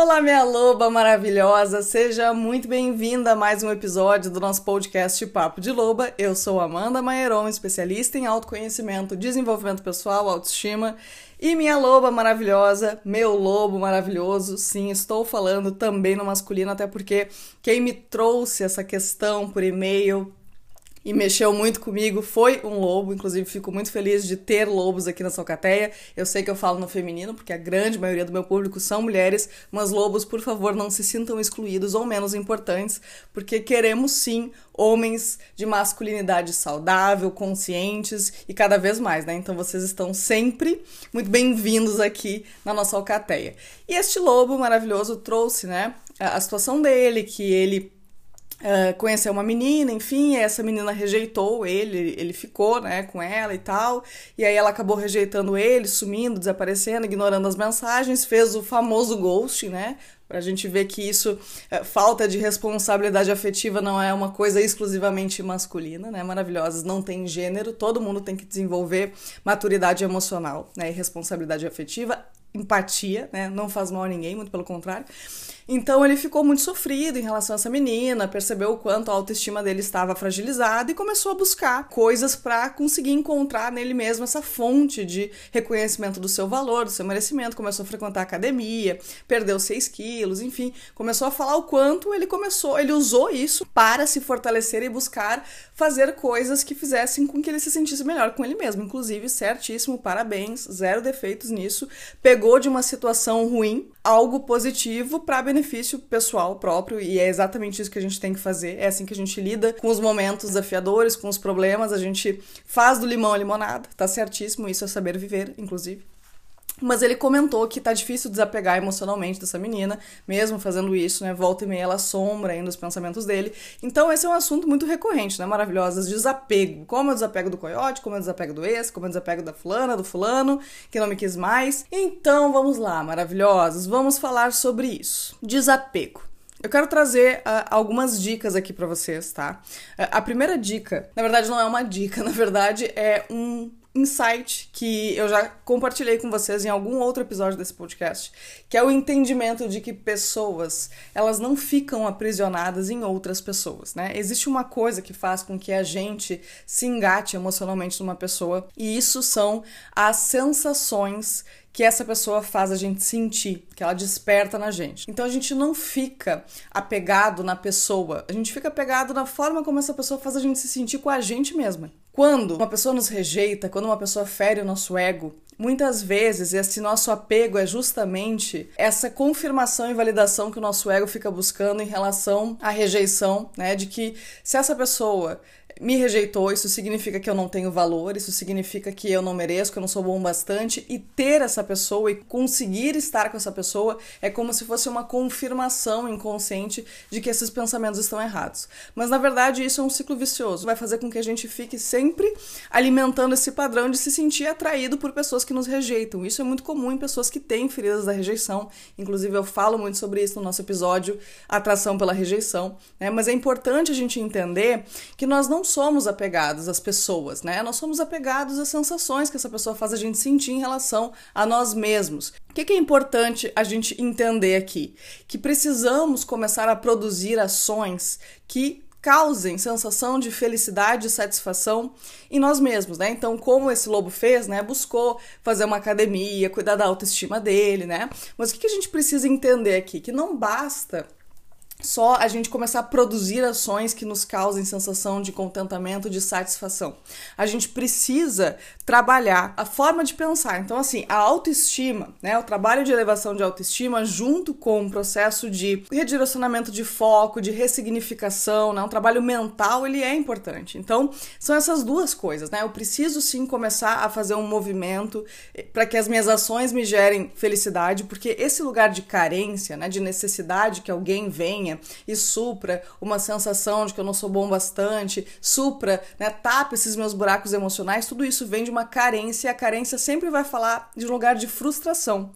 Olá, minha loba maravilhosa! Seja muito bem-vinda a mais um episódio do nosso podcast Papo de Loba. Eu sou Amanda Maieron, especialista em autoconhecimento, desenvolvimento pessoal, autoestima. E minha loba maravilhosa, meu lobo maravilhoso, sim, estou falando também no masculino, até porque quem me trouxe essa questão por e-mail, e mexeu muito comigo foi um lobo. Inclusive, fico muito feliz de ter lobos aqui na Socateia. Eu sei que eu falo no feminino, porque a grande maioria do meu público são mulheres, mas lobos, por favor, não se sintam excluídos ou menos importantes, porque queremos sim homens de masculinidade saudável, conscientes e cada vez mais, né? Então vocês estão sempre muito bem-vindos aqui na nossa alcateia. E este lobo maravilhoso trouxe, né, a situação dele, que ele Uh, conheceu uma menina, enfim, essa menina rejeitou ele, ele ficou, né, com ela e tal, e aí ela acabou rejeitando ele, sumindo, desaparecendo, ignorando as mensagens, fez o famoso ghost, né, pra gente ver que isso, uh, falta de responsabilidade afetiva não é uma coisa exclusivamente masculina, né, maravilhosas, não tem gênero, todo mundo tem que desenvolver maturidade emocional, né, e responsabilidade afetiva, empatia, né, não faz mal a ninguém, muito pelo contrário, então ele ficou muito sofrido em relação a essa menina, percebeu o quanto a autoestima dele estava fragilizada e começou a buscar coisas para conseguir encontrar nele mesmo essa fonte de reconhecimento do seu valor, do seu merecimento. Começou a frequentar a academia, perdeu 6 quilos, enfim, começou a falar o quanto ele começou, ele usou isso para se fortalecer e buscar fazer coisas que fizessem com que ele se sentisse melhor com ele mesmo. Inclusive, certíssimo, parabéns, zero defeitos nisso. Pegou de uma situação ruim algo positivo para benefício pessoal próprio e é exatamente isso que a gente tem que fazer. É assim que a gente lida com os momentos desafiadores, com os problemas, a gente faz do limão a limonada, tá certíssimo, isso é saber viver, inclusive. Mas ele comentou que tá difícil desapegar emocionalmente dessa menina, mesmo fazendo isso, né? Volta e meia ela sombra ainda os pensamentos dele. Então esse é um assunto muito recorrente, né? Maravilhosas, desapego. Como eu desapego do coiote, como eu desapego do ex, como eu desapego da fulana, do fulano, que não me quis mais. Então vamos lá, maravilhosas, vamos falar sobre isso. Desapego. Eu quero trazer uh, algumas dicas aqui para vocês, tá? Uh, a primeira dica, na verdade não é uma dica, na verdade é um insight que eu já compartilhei com vocês em algum outro episódio desse podcast, que é o entendimento de que pessoas, elas não ficam aprisionadas em outras pessoas, né? Existe uma coisa que faz com que a gente se engate emocionalmente numa pessoa, e isso são as sensações que essa pessoa faz a gente sentir, que ela desperta na gente. Então a gente não fica apegado na pessoa, a gente fica apegado na forma como essa pessoa faz a gente se sentir com a gente mesma. Quando uma pessoa nos rejeita, quando uma pessoa fere o nosso ego, muitas vezes esse nosso apego é justamente essa confirmação e validação que o nosso ego fica buscando em relação à rejeição, né? De que se essa pessoa me rejeitou, isso significa que eu não tenho valor, isso significa que eu não mereço, que eu não sou bom bastante, e ter essa pessoa e conseguir estar com essa pessoa é como se fosse uma confirmação inconsciente de que esses pensamentos estão errados. Mas na verdade isso é um ciclo vicioso, vai fazer com que a gente fique sempre alimentando esse padrão de se sentir atraído por pessoas que nos rejeitam. Isso é muito comum em pessoas que têm feridas da rejeição, inclusive eu falo muito sobre isso no nosso episódio Atração pela Rejeição, né? Mas é importante a gente entender que nós não somos apegados às pessoas, né? Nós somos apegados às sensações que essa pessoa faz a gente sentir em relação a nós mesmos. O que, é importante a gente entender aqui? Que precisamos começar a produzir ações que causem sensação de felicidade e satisfação em nós mesmos, né? Então, como esse lobo fez, né? Buscou fazer uma academia, cuidar da autoestima dele, né? Mas o que a gente precisa entender aqui? Que não basta só a gente começar a produzir ações que nos causem sensação de contentamento, de satisfação. A gente precisa trabalhar a forma de pensar. Então, assim, a autoestima, né, o trabalho de elevação de autoestima, junto com o processo de redirecionamento de foco, de ressignificação, né, um trabalho mental, ele é importante. Então, são essas duas coisas, né? Eu preciso sim começar a fazer um movimento eh, para que as minhas ações me gerem felicidade, porque esse lugar de carência, né, de necessidade que alguém venha e supra uma sensação de que eu não sou bom bastante, supra, né, tapa esses meus buracos emocionais, tudo isso vem de uma carência e a carência sempre vai falar de um lugar de frustração.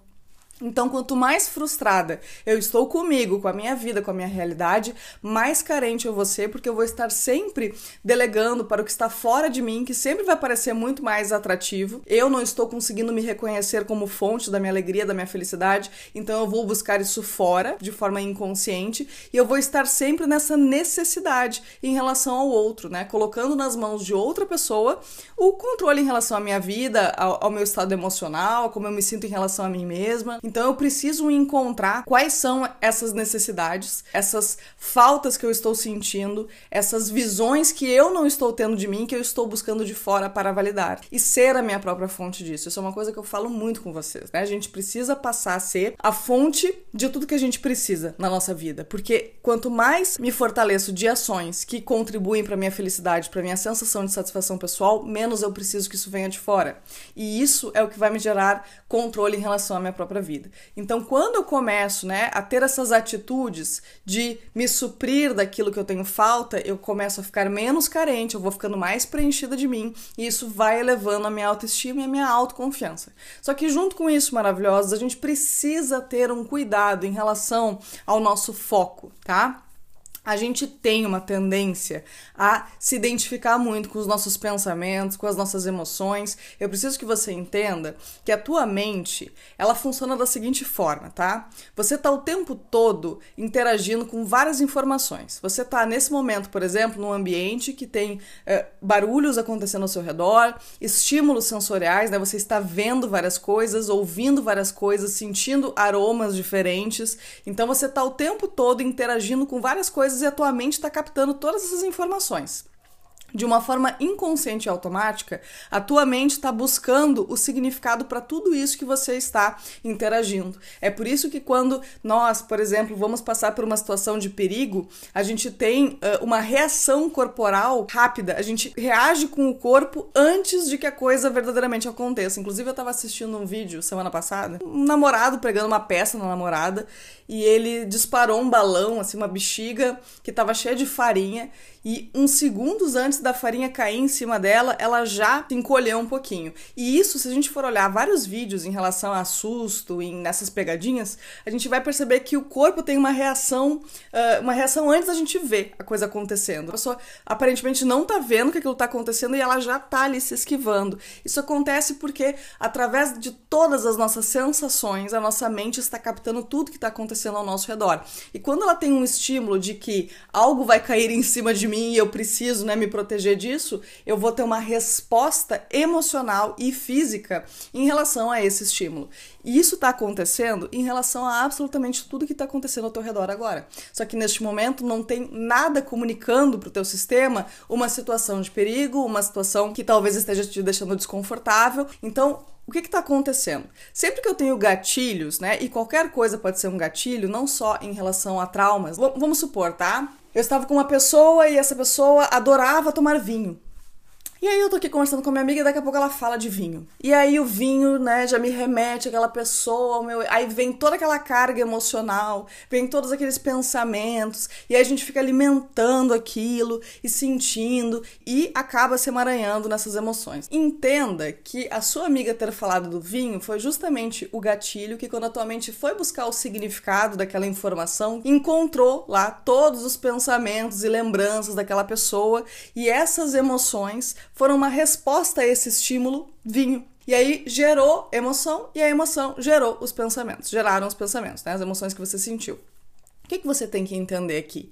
Então, quanto mais frustrada eu estou comigo, com a minha vida, com a minha realidade, mais carente eu vou ser, porque eu vou estar sempre delegando para o que está fora de mim, que sempre vai parecer muito mais atrativo. Eu não estou conseguindo me reconhecer como fonte da minha alegria, da minha felicidade, então eu vou buscar isso fora, de forma inconsciente, e eu vou estar sempre nessa necessidade em relação ao outro, né? Colocando nas mãos de outra pessoa o controle em relação à minha vida, ao, ao meu estado emocional, como eu me sinto em relação a mim mesma. Então eu preciso encontrar quais são essas necessidades, essas faltas que eu estou sentindo, essas visões que eu não estou tendo de mim, que eu estou buscando de fora para validar. E ser a minha própria fonte disso. Isso é uma coisa que eu falo muito com vocês, né? A gente precisa passar a ser a fonte de tudo que a gente precisa na nossa vida. Porque quanto mais me fortaleço de ações que contribuem para minha felicidade, para minha sensação de satisfação pessoal, menos eu preciso que isso venha de fora. E isso é o que vai me gerar controle em relação à minha própria vida vida. Então, quando eu começo, né, a ter essas atitudes de me suprir daquilo que eu tenho falta, eu começo a ficar menos carente, eu vou ficando mais preenchida de mim, e isso vai elevando a minha autoestima e a minha autoconfiança. Só que junto com isso, maravilhosos, a gente precisa ter um cuidado em relação ao nosso foco, tá? A gente tem uma tendência a se identificar muito com os nossos pensamentos, com as nossas emoções. Eu preciso que você entenda que a tua mente, ela funciona da seguinte forma, tá? Você tá o tempo todo interagindo com várias informações. Você tá nesse momento, por exemplo, num ambiente que tem é, barulhos acontecendo ao seu redor, estímulos sensoriais, né? Você está vendo várias coisas, ouvindo várias coisas, sentindo aromas diferentes. Então você tá o tempo todo interagindo com várias coisas coisas e a tua mente está captando todas essas informações de uma forma inconsciente e automática, a tua mente está buscando o significado para tudo isso que você está interagindo. É por isso que quando nós, por exemplo, vamos passar por uma situação de perigo, a gente tem uh, uma reação corporal rápida, a gente reage com o corpo antes de que a coisa verdadeiramente aconteça. Inclusive, eu estava assistindo um vídeo semana passada, um namorado pregando uma peça na namorada e ele disparou um balão, assim, uma bexiga que estava cheia de farinha e uns segundos antes da farinha cair em cima dela, ela já se encolheu um pouquinho. E isso, se a gente for olhar vários vídeos em relação a susto, em nessas pegadinhas, a gente vai perceber que o corpo tem uma reação, uh, uma reação antes da gente ver a coisa acontecendo. A pessoa aparentemente não tá vendo que aquilo tá acontecendo e ela já tá ali se esquivando. Isso acontece porque através de todas as nossas sensações, a nossa mente está captando tudo que está acontecendo ao nosso redor. E quando ela tem um estímulo de que algo vai cair em cima de mim e eu preciso, né, me proteger disso, eu vou ter uma resposta emocional e física em relação a esse estímulo. E isso está acontecendo em relação a absolutamente tudo que está acontecendo ao teu redor agora. Só que neste momento não tem nada comunicando para o teu sistema uma situação de perigo, uma situação que talvez esteja te deixando desconfortável. Então, o que está acontecendo? Sempre que eu tenho gatilhos, né? E qualquer coisa pode ser um gatilho, não só em relação a traumas. Vamos supor, tá? Eu estava com uma pessoa e essa pessoa adorava tomar vinho. E aí eu tô aqui conversando com a minha amiga e daqui a pouco ela fala de vinho. E aí o vinho, né, já me remete àquela pessoa, meu... aí vem toda aquela carga emocional, vem todos aqueles pensamentos, e aí a gente fica alimentando aquilo e sentindo e acaba se emaranhando nessas emoções. Entenda que a sua amiga ter falado do vinho foi justamente o gatilho que quando a tua mente foi buscar o significado daquela informação, encontrou lá todos os pensamentos e lembranças daquela pessoa e essas emoções foram uma resposta a esse estímulo vinho. E aí gerou emoção e a emoção gerou os pensamentos, geraram os pensamentos, né? as emoções que você sentiu. O que, que você tem que entender aqui?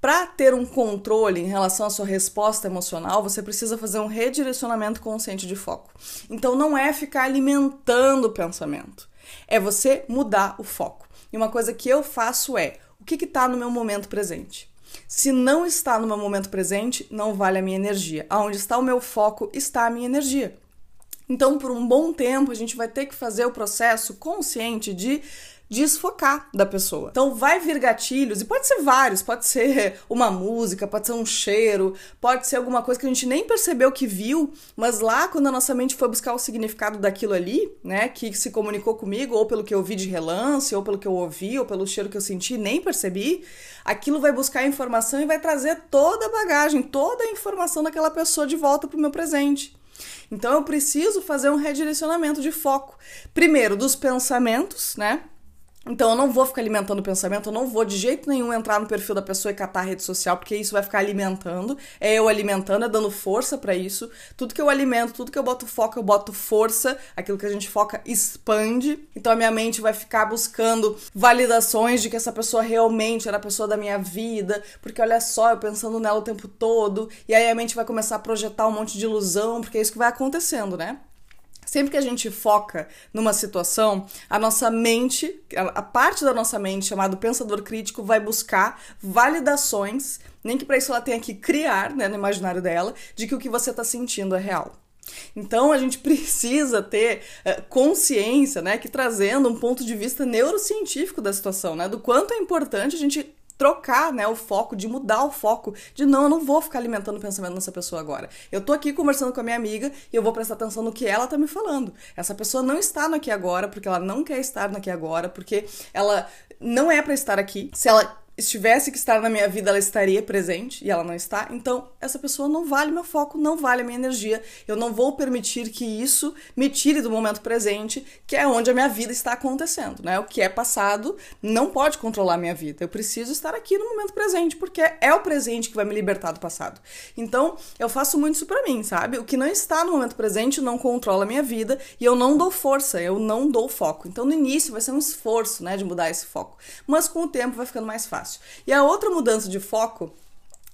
Para ter um controle em relação à sua resposta emocional, você precisa fazer um redirecionamento consciente de foco. Então não é ficar alimentando o pensamento, é você mudar o foco. E uma coisa que eu faço é: o que está no meu momento presente? Se não está no meu momento presente, não vale a minha energia. Aonde está o meu foco, está a minha energia. Então, por um bom tempo, a gente vai ter que fazer o processo consciente de desfocar da pessoa. Então vai vir gatilhos, e pode ser vários, pode ser uma música, pode ser um cheiro, pode ser alguma coisa que a gente nem percebeu que viu, mas lá quando a nossa mente foi buscar o significado daquilo ali, né, que se comunicou comigo, ou pelo que eu vi de relance, ou pelo que eu ouvi, ou pelo cheiro que eu senti, nem percebi, aquilo vai buscar a informação e vai trazer toda a bagagem, toda a informação daquela pessoa de volta pro meu presente. Então eu preciso fazer um redirecionamento de foco. Primeiro, dos pensamentos, né? Então eu não vou ficar alimentando o pensamento, eu não vou de jeito nenhum entrar no perfil da pessoa e catar a rede social, porque isso vai ficar alimentando. É eu alimentando, é dando força para isso. Tudo que eu alimento, tudo que eu boto foco, eu boto força. Aquilo que a gente foca expande. Então a minha mente vai ficar buscando validações de que essa pessoa realmente era a pessoa da minha vida, porque olha só, eu pensando nela o tempo todo. E aí a mente vai começar a projetar um monte de ilusão, porque é isso que vai acontecendo, né? Sempre que a gente foca numa situação, a nossa mente, a parte da nossa mente chamada pensador crítico, vai buscar validações, nem que para isso ela tenha que criar, né, no imaginário dela, de que o que você está sentindo é real. Então a gente precisa ter uh, consciência, né, que trazendo um ponto de vista neurocientífico da situação, né, do quanto é importante a gente trocar, né, o foco, de mudar o foco, de não, eu não vou ficar alimentando o pensamento dessa pessoa agora. Eu tô aqui conversando com a minha amiga e eu vou prestar atenção no que ela tá me falando. Essa pessoa não está no aqui agora porque ela não quer estar no aqui agora, porque ela não é para estar aqui. Se ela estivesse que estar na minha vida, ela estaria presente e ela não está. Então, essa pessoa não vale meu foco, não vale a minha energia. Eu não vou permitir que isso me tire do momento presente, que é onde a minha vida está acontecendo, né? O que é passado não pode controlar a minha vida. Eu preciso estar aqui no momento presente, porque é o presente que vai me libertar do passado. Então, eu faço muito isso para mim, sabe? O que não está no momento presente não controla a minha vida e eu não dou força, eu não dou foco. Então, no início vai ser um esforço, né, de mudar esse foco. Mas com o tempo vai ficando mais fácil fácil. E a outra mudança de foco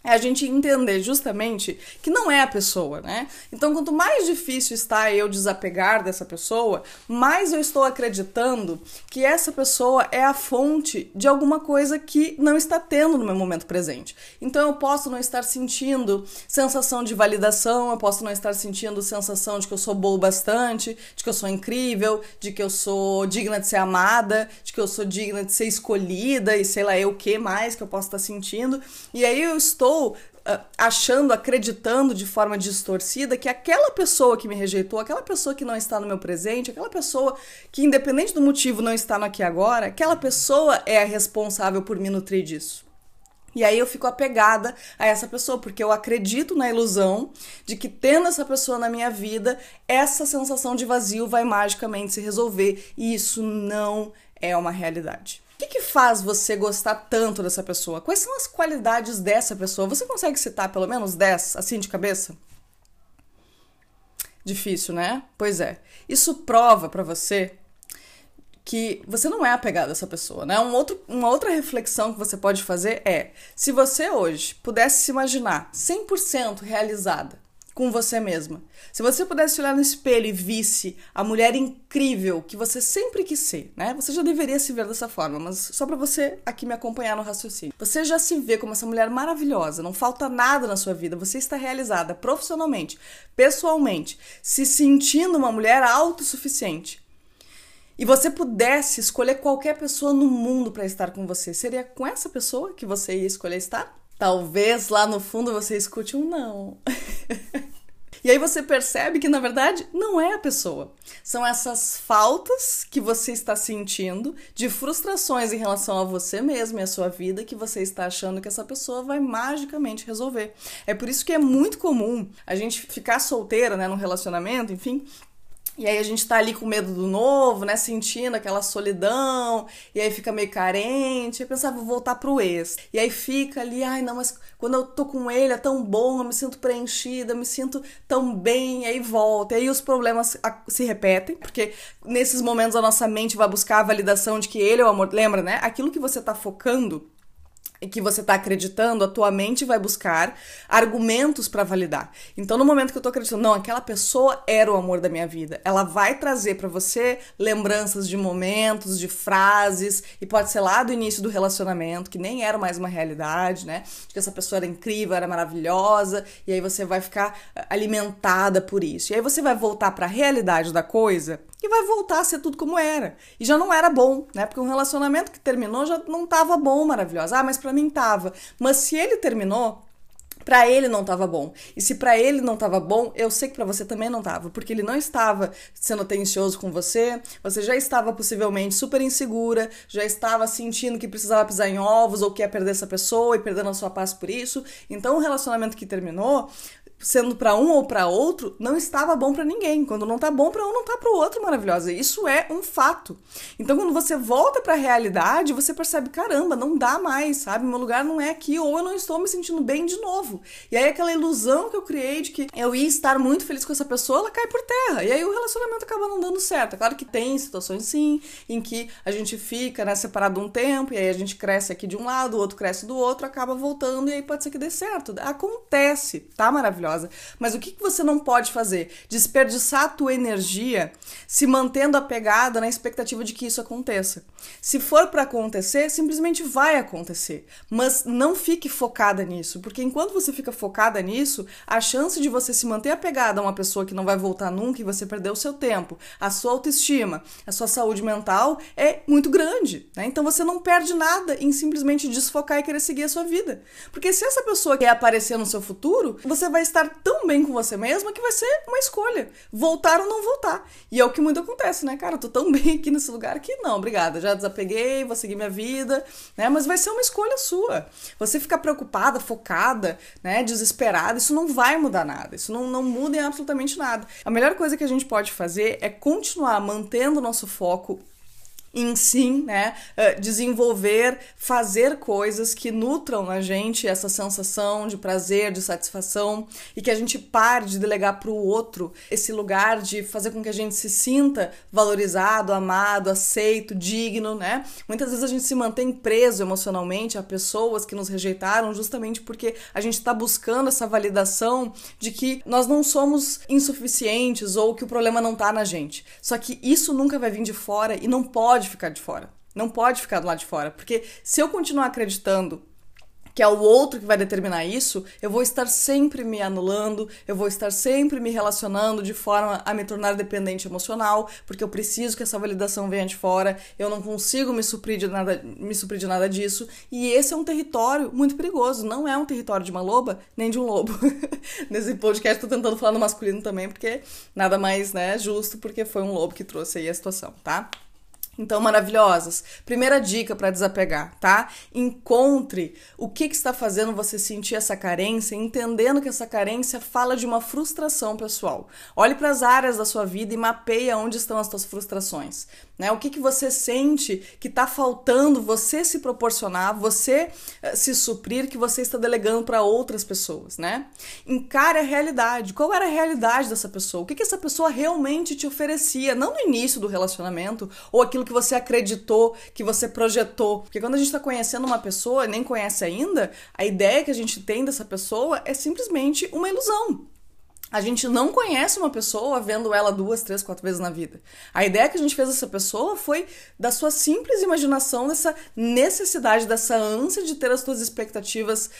é a gente entender justamente que não é a pessoa, né? Então, quanto mais difícil está eu desapegar dessa pessoa, mais eu estou acreditando que essa pessoa é a fonte de alguma coisa que não está tendo no meu momento presente. Então, eu posso não estar sentindo sensação de validação, eu posso não estar sentindo sensação de que eu sou boa bastante, de que eu sou incrível, de que eu sou digna de ser amada, de que eu sou digna de ser escolhida e sei lá eu o que mais que eu posso estar sentindo. E aí eu estou estou uh, achando, acreditando de forma distorcida que aquela pessoa que me rejeitou, aquela pessoa que não está no meu presente, aquela pessoa que, independente do motivo, não está no aqui agora, aquela pessoa é a responsável por me nutrir disso. E aí eu fico apegada a essa pessoa, porque eu acredito na ilusão de que tendo essa pessoa na minha vida, essa sensação de vazio vai magicamente se resolver. E isso não é uma realidade. O que, que, faz você gostar tanto dessa pessoa? Quais são as qualidades dessa pessoa? Você consegue citar pelo menos 10 assim de cabeça? Difícil, né? Pois é. Isso prova para você que você não é apegado a essa pessoa, né? Um outro, uma outra reflexão que você pode fazer é: se você hoje pudesse se imaginar 100% realizada, com você mesma. Se você pudesse olhar no espelho e visse a mulher incrível que você sempre quis ser, né? Você já deveria se ver dessa forma, mas só para você aqui me acompanhar no raciocínio. Você já se vê como essa mulher maravilhosa, não falta nada na sua vida, você está realizada profissionalmente, pessoalmente, se sentindo uma mulher autossuficiente. E você pudesse escolher qualquer pessoa no mundo para estar com você, seria com essa pessoa que você ia escolher estar? Talvez lá no fundo você escute um não. E aí você percebe que na verdade não é a pessoa. São essas faltas que você está sentindo de frustrações em relação a você mesmo e a sua vida que você está achando que essa pessoa vai magicamente resolver. É por isso que é muito comum a gente ficar solteira, né, num relacionamento, enfim, e aí a gente tá ali com medo do novo, né? Sentindo aquela solidão, e aí fica meio carente. Eu pensava, vou voltar pro ex. E aí fica ali, ai não, mas quando eu tô com ele é tão bom, eu me sinto preenchida, eu me sinto tão bem, e aí volta. E aí os problemas se repetem, porque nesses momentos a nossa mente vai buscar a validação de que ele é o amor. Lembra, né? Aquilo que você tá focando que você está acreditando, a tua mente vai buscar argumentos para validar. Então, no momento que eu estou acreditando, não, aquela pessoa era o amor da minha vida, ela vai trazer para você lembranças de momentos, de frases, e pode ser lá do início do relacionamento, que nem era mais uma realidade, né? De que essa pessoa era incrível, era maravilhosa, e aí você vai ficar eh, alimentada por isso. E aí você vai voltar para a realidade da coisa e vai voltar a ser tudo como era. E já não era bom, né? Porque um relacionamento que terminou já não tava bom, maravilhoso. Ah, mas para Mas se ele terminou, para ele não estava bom. E se para ele não estava bom, eu sei que para você também não estava, porque ele não estava sendo atencioso com você, você já estava possivelmente super insegura, já estava sentindo que precisava pisar em ovos ou que ia perder essa pessoa e perdendo a sua paz por isso. Então, o relacionamento que terminou sendo para um ou para outro, não estava bom para ninguém. Quando não tá bom para um, não tá para o outro, maravilhosa. Isso é um fato. Então, quando você volta para a realidade, você percebe, caramba, não dá mais, sabe? Meu lugar não é aqui ou eu não estou me sentindo bem de novo. E aí aquela ilusão que eu criei de que eu ia estar muito feliz com essa pessoa, ela cai por terra. E aí o relacionamento acaba não dando certo. É claro que tem situações sim em que a gente fica, né, separado um tempo e aí a gente cresce aqui de um lado, o outro cresce do outro, acaba voltando e aí pode ser que dê certo. Acontece, tá maravilhosa. Mas o que, que você não pode fazer? Desperdiçar a tua energia se mantendo apegada na expectativa de que isso aconteça. Se for para acontecer, simplesmente vai acontecer. Mas não fique focada nisso, porque enquanto você fica focada nisso, a chance de você se manter apegada a uma pessoa que não vai voltar nunca e você perder o seu tempo, a sua autoestima, a sua saúde mental é muito grande. Né? Então você não perde nada em simplesmente desfocar e querer seguir a sua vida. Porque se essa pessoa quer aparecer no seu futuro, você vai estar tão bem com você mesma que vai ser uma escolha. Voltar ou não voltar. E é o que muito acontece, né, cara? Eu tô tão bem aqui nesse lugar que não, obrigada. Já desapeguei, vou seguir minha vida, né? Mas vai ser uma escolha sua. Você ficar preocupada, focada, né, desesperada, isso não vai mudar nada. Isso não, não muda em absolutamente nada. A melhor coisa que a gente pode fazer é continuar mantendo o nosso foco em sim, né, eh, desenvolver, fazer coisas que nutram na gente essa sensação de prazer, de satisfação e que a gente pare de delegar para o outro esse lugar de fazer com que a gente se sinta valorizado, amado, aceito, digno, né? Muitas vezes a gente se mantém preso emocionalmente a pessoas que nos rejeitaram justamente porque a gente está buscando essa validação de que nós não somos insuficientes ou que o problema não está na gente. Só que isso nunca vai vir de fora e não pode pode ficar de fora. Não pode ficar do lado de fora. Porque se eu continuar acreditando que é o outro que vai determinar isso, eu vou estar sempre me anulando, eu vou estar sempre me relacionando de forma a me tornar dependente emocional, porque eu preciso que essa validação venha de fora, eu não consigo me suprir de nada, me suprir de nada disso, e esse é um território muito perigoso, não é um território de uma loba nem de um lobo. Nesse podcast tô tentando falar no masculino também, porque nada mais, né, justo, porque foi um lobo que trouxe aí a situação, tá? Então, maravilhosas. Primeira dica para desapegar, tá? Encontre o que, que está fazendo você sentir essa carência, entendendo que essa carência fala de uma frustração pessoal. Olhe para as áreas da sua vida e mapeie onde estão as suas frustrações. Né? O que, que você sente que está faltando você se proporcionar, você uh, se suprir, que você está delegando para outras pessoas, né? Encare a realidade. Qual era a realidade dessa pessoa? O que, que essa pessoa realmente te oferecia? Não no início do relacionamento, ou aquilo que você acreditou, que você projetou. Porque quando a gente está conhecendo uma pessoa, nem conhece ainda, a ideia que a gente tem dessa pessoa é simplesmente uma ilusão. A gente não conhece uma pessoa vendo ela duas, três, quatro vezes na vida. A ideia que a gente fez dessa pessoa foi da sua simples imaginação, dessa necessidade, dessa ânsia de ter as suas expectativas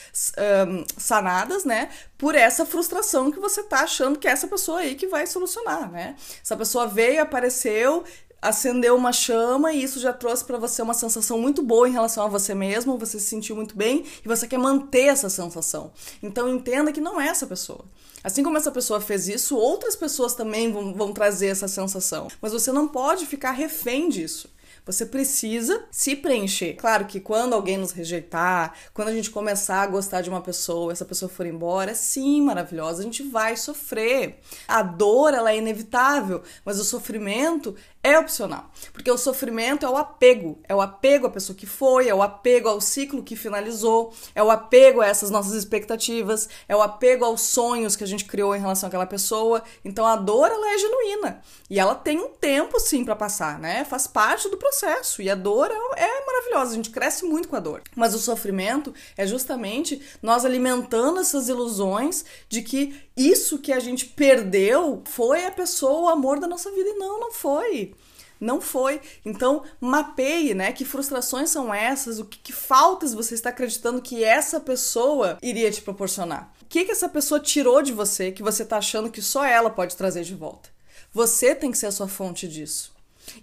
um, sanadas, né? Por essa frustração que você tá achando que é essa pessoa aí que vai solucionar, né? Essa pessoa veio, apareceu, acendeu uma chama e isso já trouxe para você uma sensação muito boa em relação a você mesmo, você se sentiu muito bem e você quer manter essa sensação. Então entenda que não é essa pessoa. Assim como essa pessoa fez isso, outras pessoas também vão, vão trazer essa sensação. Mas você não pode ficar refém disso. Você precisa se preencher. Claro que quando alguém nos rejeitar, quando a gente começar a gostar de uma pessoa, essa pessoa for embora, sim, maravilhosa, a gente vai sofrer. A dor, ela é inevitável, mas o sofrimento é opcional, porque o sofrimento é o apego, é o apego à pessoa que foi, é o apego ao ciclo que finalizou, é o apego a essas nossas expectativas, é o apego aos sonhos que a gente criou em relação àquela pessoa. Então a dor ela é genuína e ela tem um tempo sim para passar, né? Faz parte do processo e a dor é, é maravilhosa, a gente cresce muito com a dor. Mas o sofrimento é justamente nós alimentando essas ilusões de que isso que a gente perdeu foi a pessoa, o amor da nossa vida e não, não foi. Não foi. Então, mapeie, né? Que frustrações são essas? O que, que faltas você está acreditando que essa pessoa iria te proporcionar? O que, que essa pessoa tirou de você que você está achando que só ela pode trazer de volta? Você tem que ser a sua fonte disso.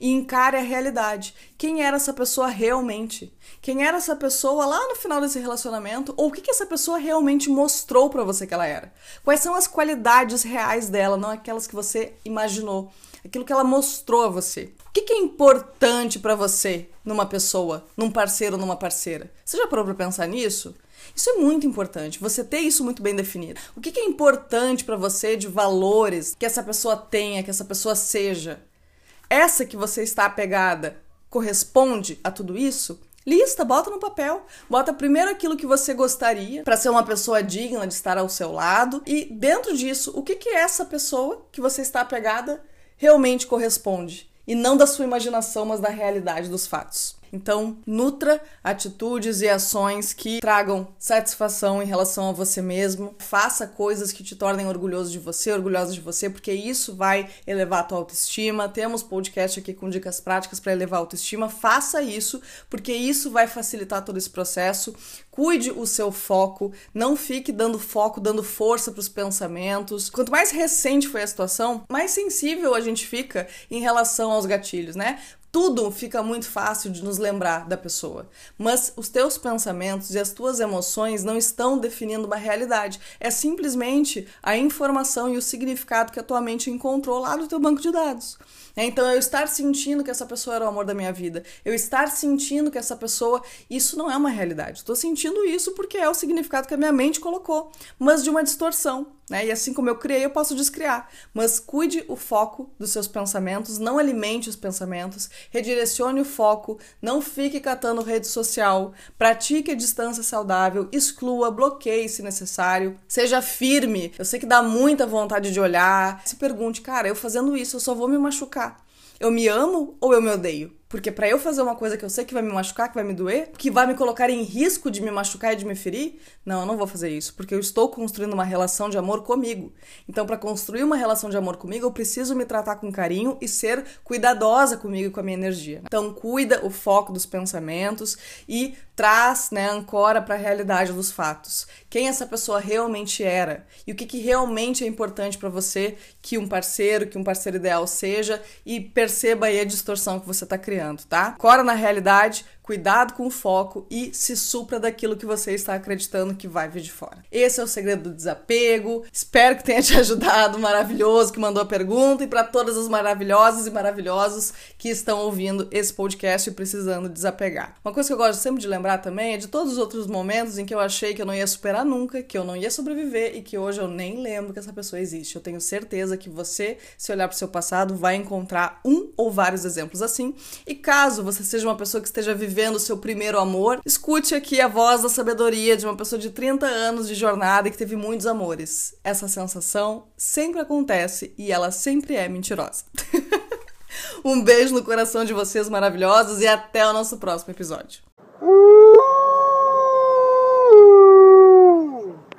E encare a realidade. Quem era essa pessoa realmente? Quem era essa pessoa lá no final desse relacionamento? Ou o que, que essa pessoa realmente mostrou para você que ela era? Quais são as qualidades reais dela, não aquelas que você imaginou? Aquilo que ela mostrou a você. O que, que é importante para você numa pessoa, num parceiro, numa parceira? Você já parou para pensar nisso? Isso é muito importante, você ter isso muito bem definido. O que, que é importante para você de valores que essa pessoa tenha, que essa pessoa seja? Essa que você está apegada corresponde a tudo isso? Lista, bota no papel. Bota primeiro aquilo que você gostaria para ser uma pessoa digna de estar ao seu lado e dentro disso, o que que essa pessoa que você está apegada realmente corresponde e não da sua imaginação, mas da realidade dos fatos. Então, nutra atitudes e ações que tragam satisfação em relação a você mesmo. Faça coisas que te tornem orgulhoso de você, orgulhosa de você, porque isso vai elevar a tua autoestima. Temos podcast aqui com dicas práticas para elevar a autoestima. Faça isso, porque isso vai facilitar todo esse processo. Cuide o seu foco, não fique dando foco, dando força para os pensamentos. Quanto mais recente foi a situação, mais sensível a gente fica em relação aos gatilhos, né? Tudo fica muito fácil de nos lembrar da pessoa. Mas os teus pensamentos e as tuas emoções não estão definindo uma realidade. É simplesmente a informação e o significado que a tua mente encontrou lá no teu banco de dados. É, então, eu estar sentindo que essa pessoa era o amor da minha vida, eu estar sentindo que essa pessoa. Isso não é uma realidade. Estou sentindo isso porque é o significado que a minha mente colocou, mas de uma distorção. Né? E assim como eu criei, eu posso descriar. Mas cuide o foco dos seus pensamentos, não alimente os pensamentos, redirecione o foco, não fique catando rede social, pratique a distância saudável, exclua, bloqueie se necessário, seja firme. Eu sei que dá muita vontade de olhar. Se pergunte, cara, eu fazendo isso, eu só vou me machucar. Eu me amo ou eu me odeio? Porque para eu fazer uma coisa que eu sei que vai me machucar, que vai me doer, que vai me colocar em risco de me machucar e de me ferir, não, eu não vou fazer isso, porque eu estou construindo uma relação de amor comigo. Então, para construir uma relação de amor comigo, eu preciso me tratar com carinho e ser cuidadosa comigo e com a minha energia. Então, cuida o foco dos pensamentos e traz, né, ancora para a realidade dos fatos. Quem essa pessoa realmente era e o que, que realmente é importante para você que um parceiro, que um parceiro ideal seja e perceba aí a distorção que você está criando tá? Cora na realidade, cuidado com o foco e se supra daquilo que você está acreditando que vai vir de fora. Esse é o segredo do desapego. Espero que tenha te ajudado, maravilhoso que mandou a pergunta e para todas as maravilhosas e maravilhosos que estão ouvindo esse podcast e precisando desapegar. Uma coisa que eu gosto sempre de lembrar também é de todos os outros momentos em que eu achei que eu não ia superar nunca, que eu não ia sobreviver e que hoje eu nem lembro que essa pessoa existe. Eu tenho certeza que você, se olhar para o seu passado, vai encontrar um ou vários exemplos assim. E caso você seja uma pessoa que esteja vivendo vivendo o seu primeiro amor, escute aqui a voz da sabedoria de uma pessoa de 30 anos de jornada que teve muitos amores. Essa sensação sempre acontece e ela sempre é mentirosa. um beijo no coração de vocês maravilhosos e até o nosso próximo episódio.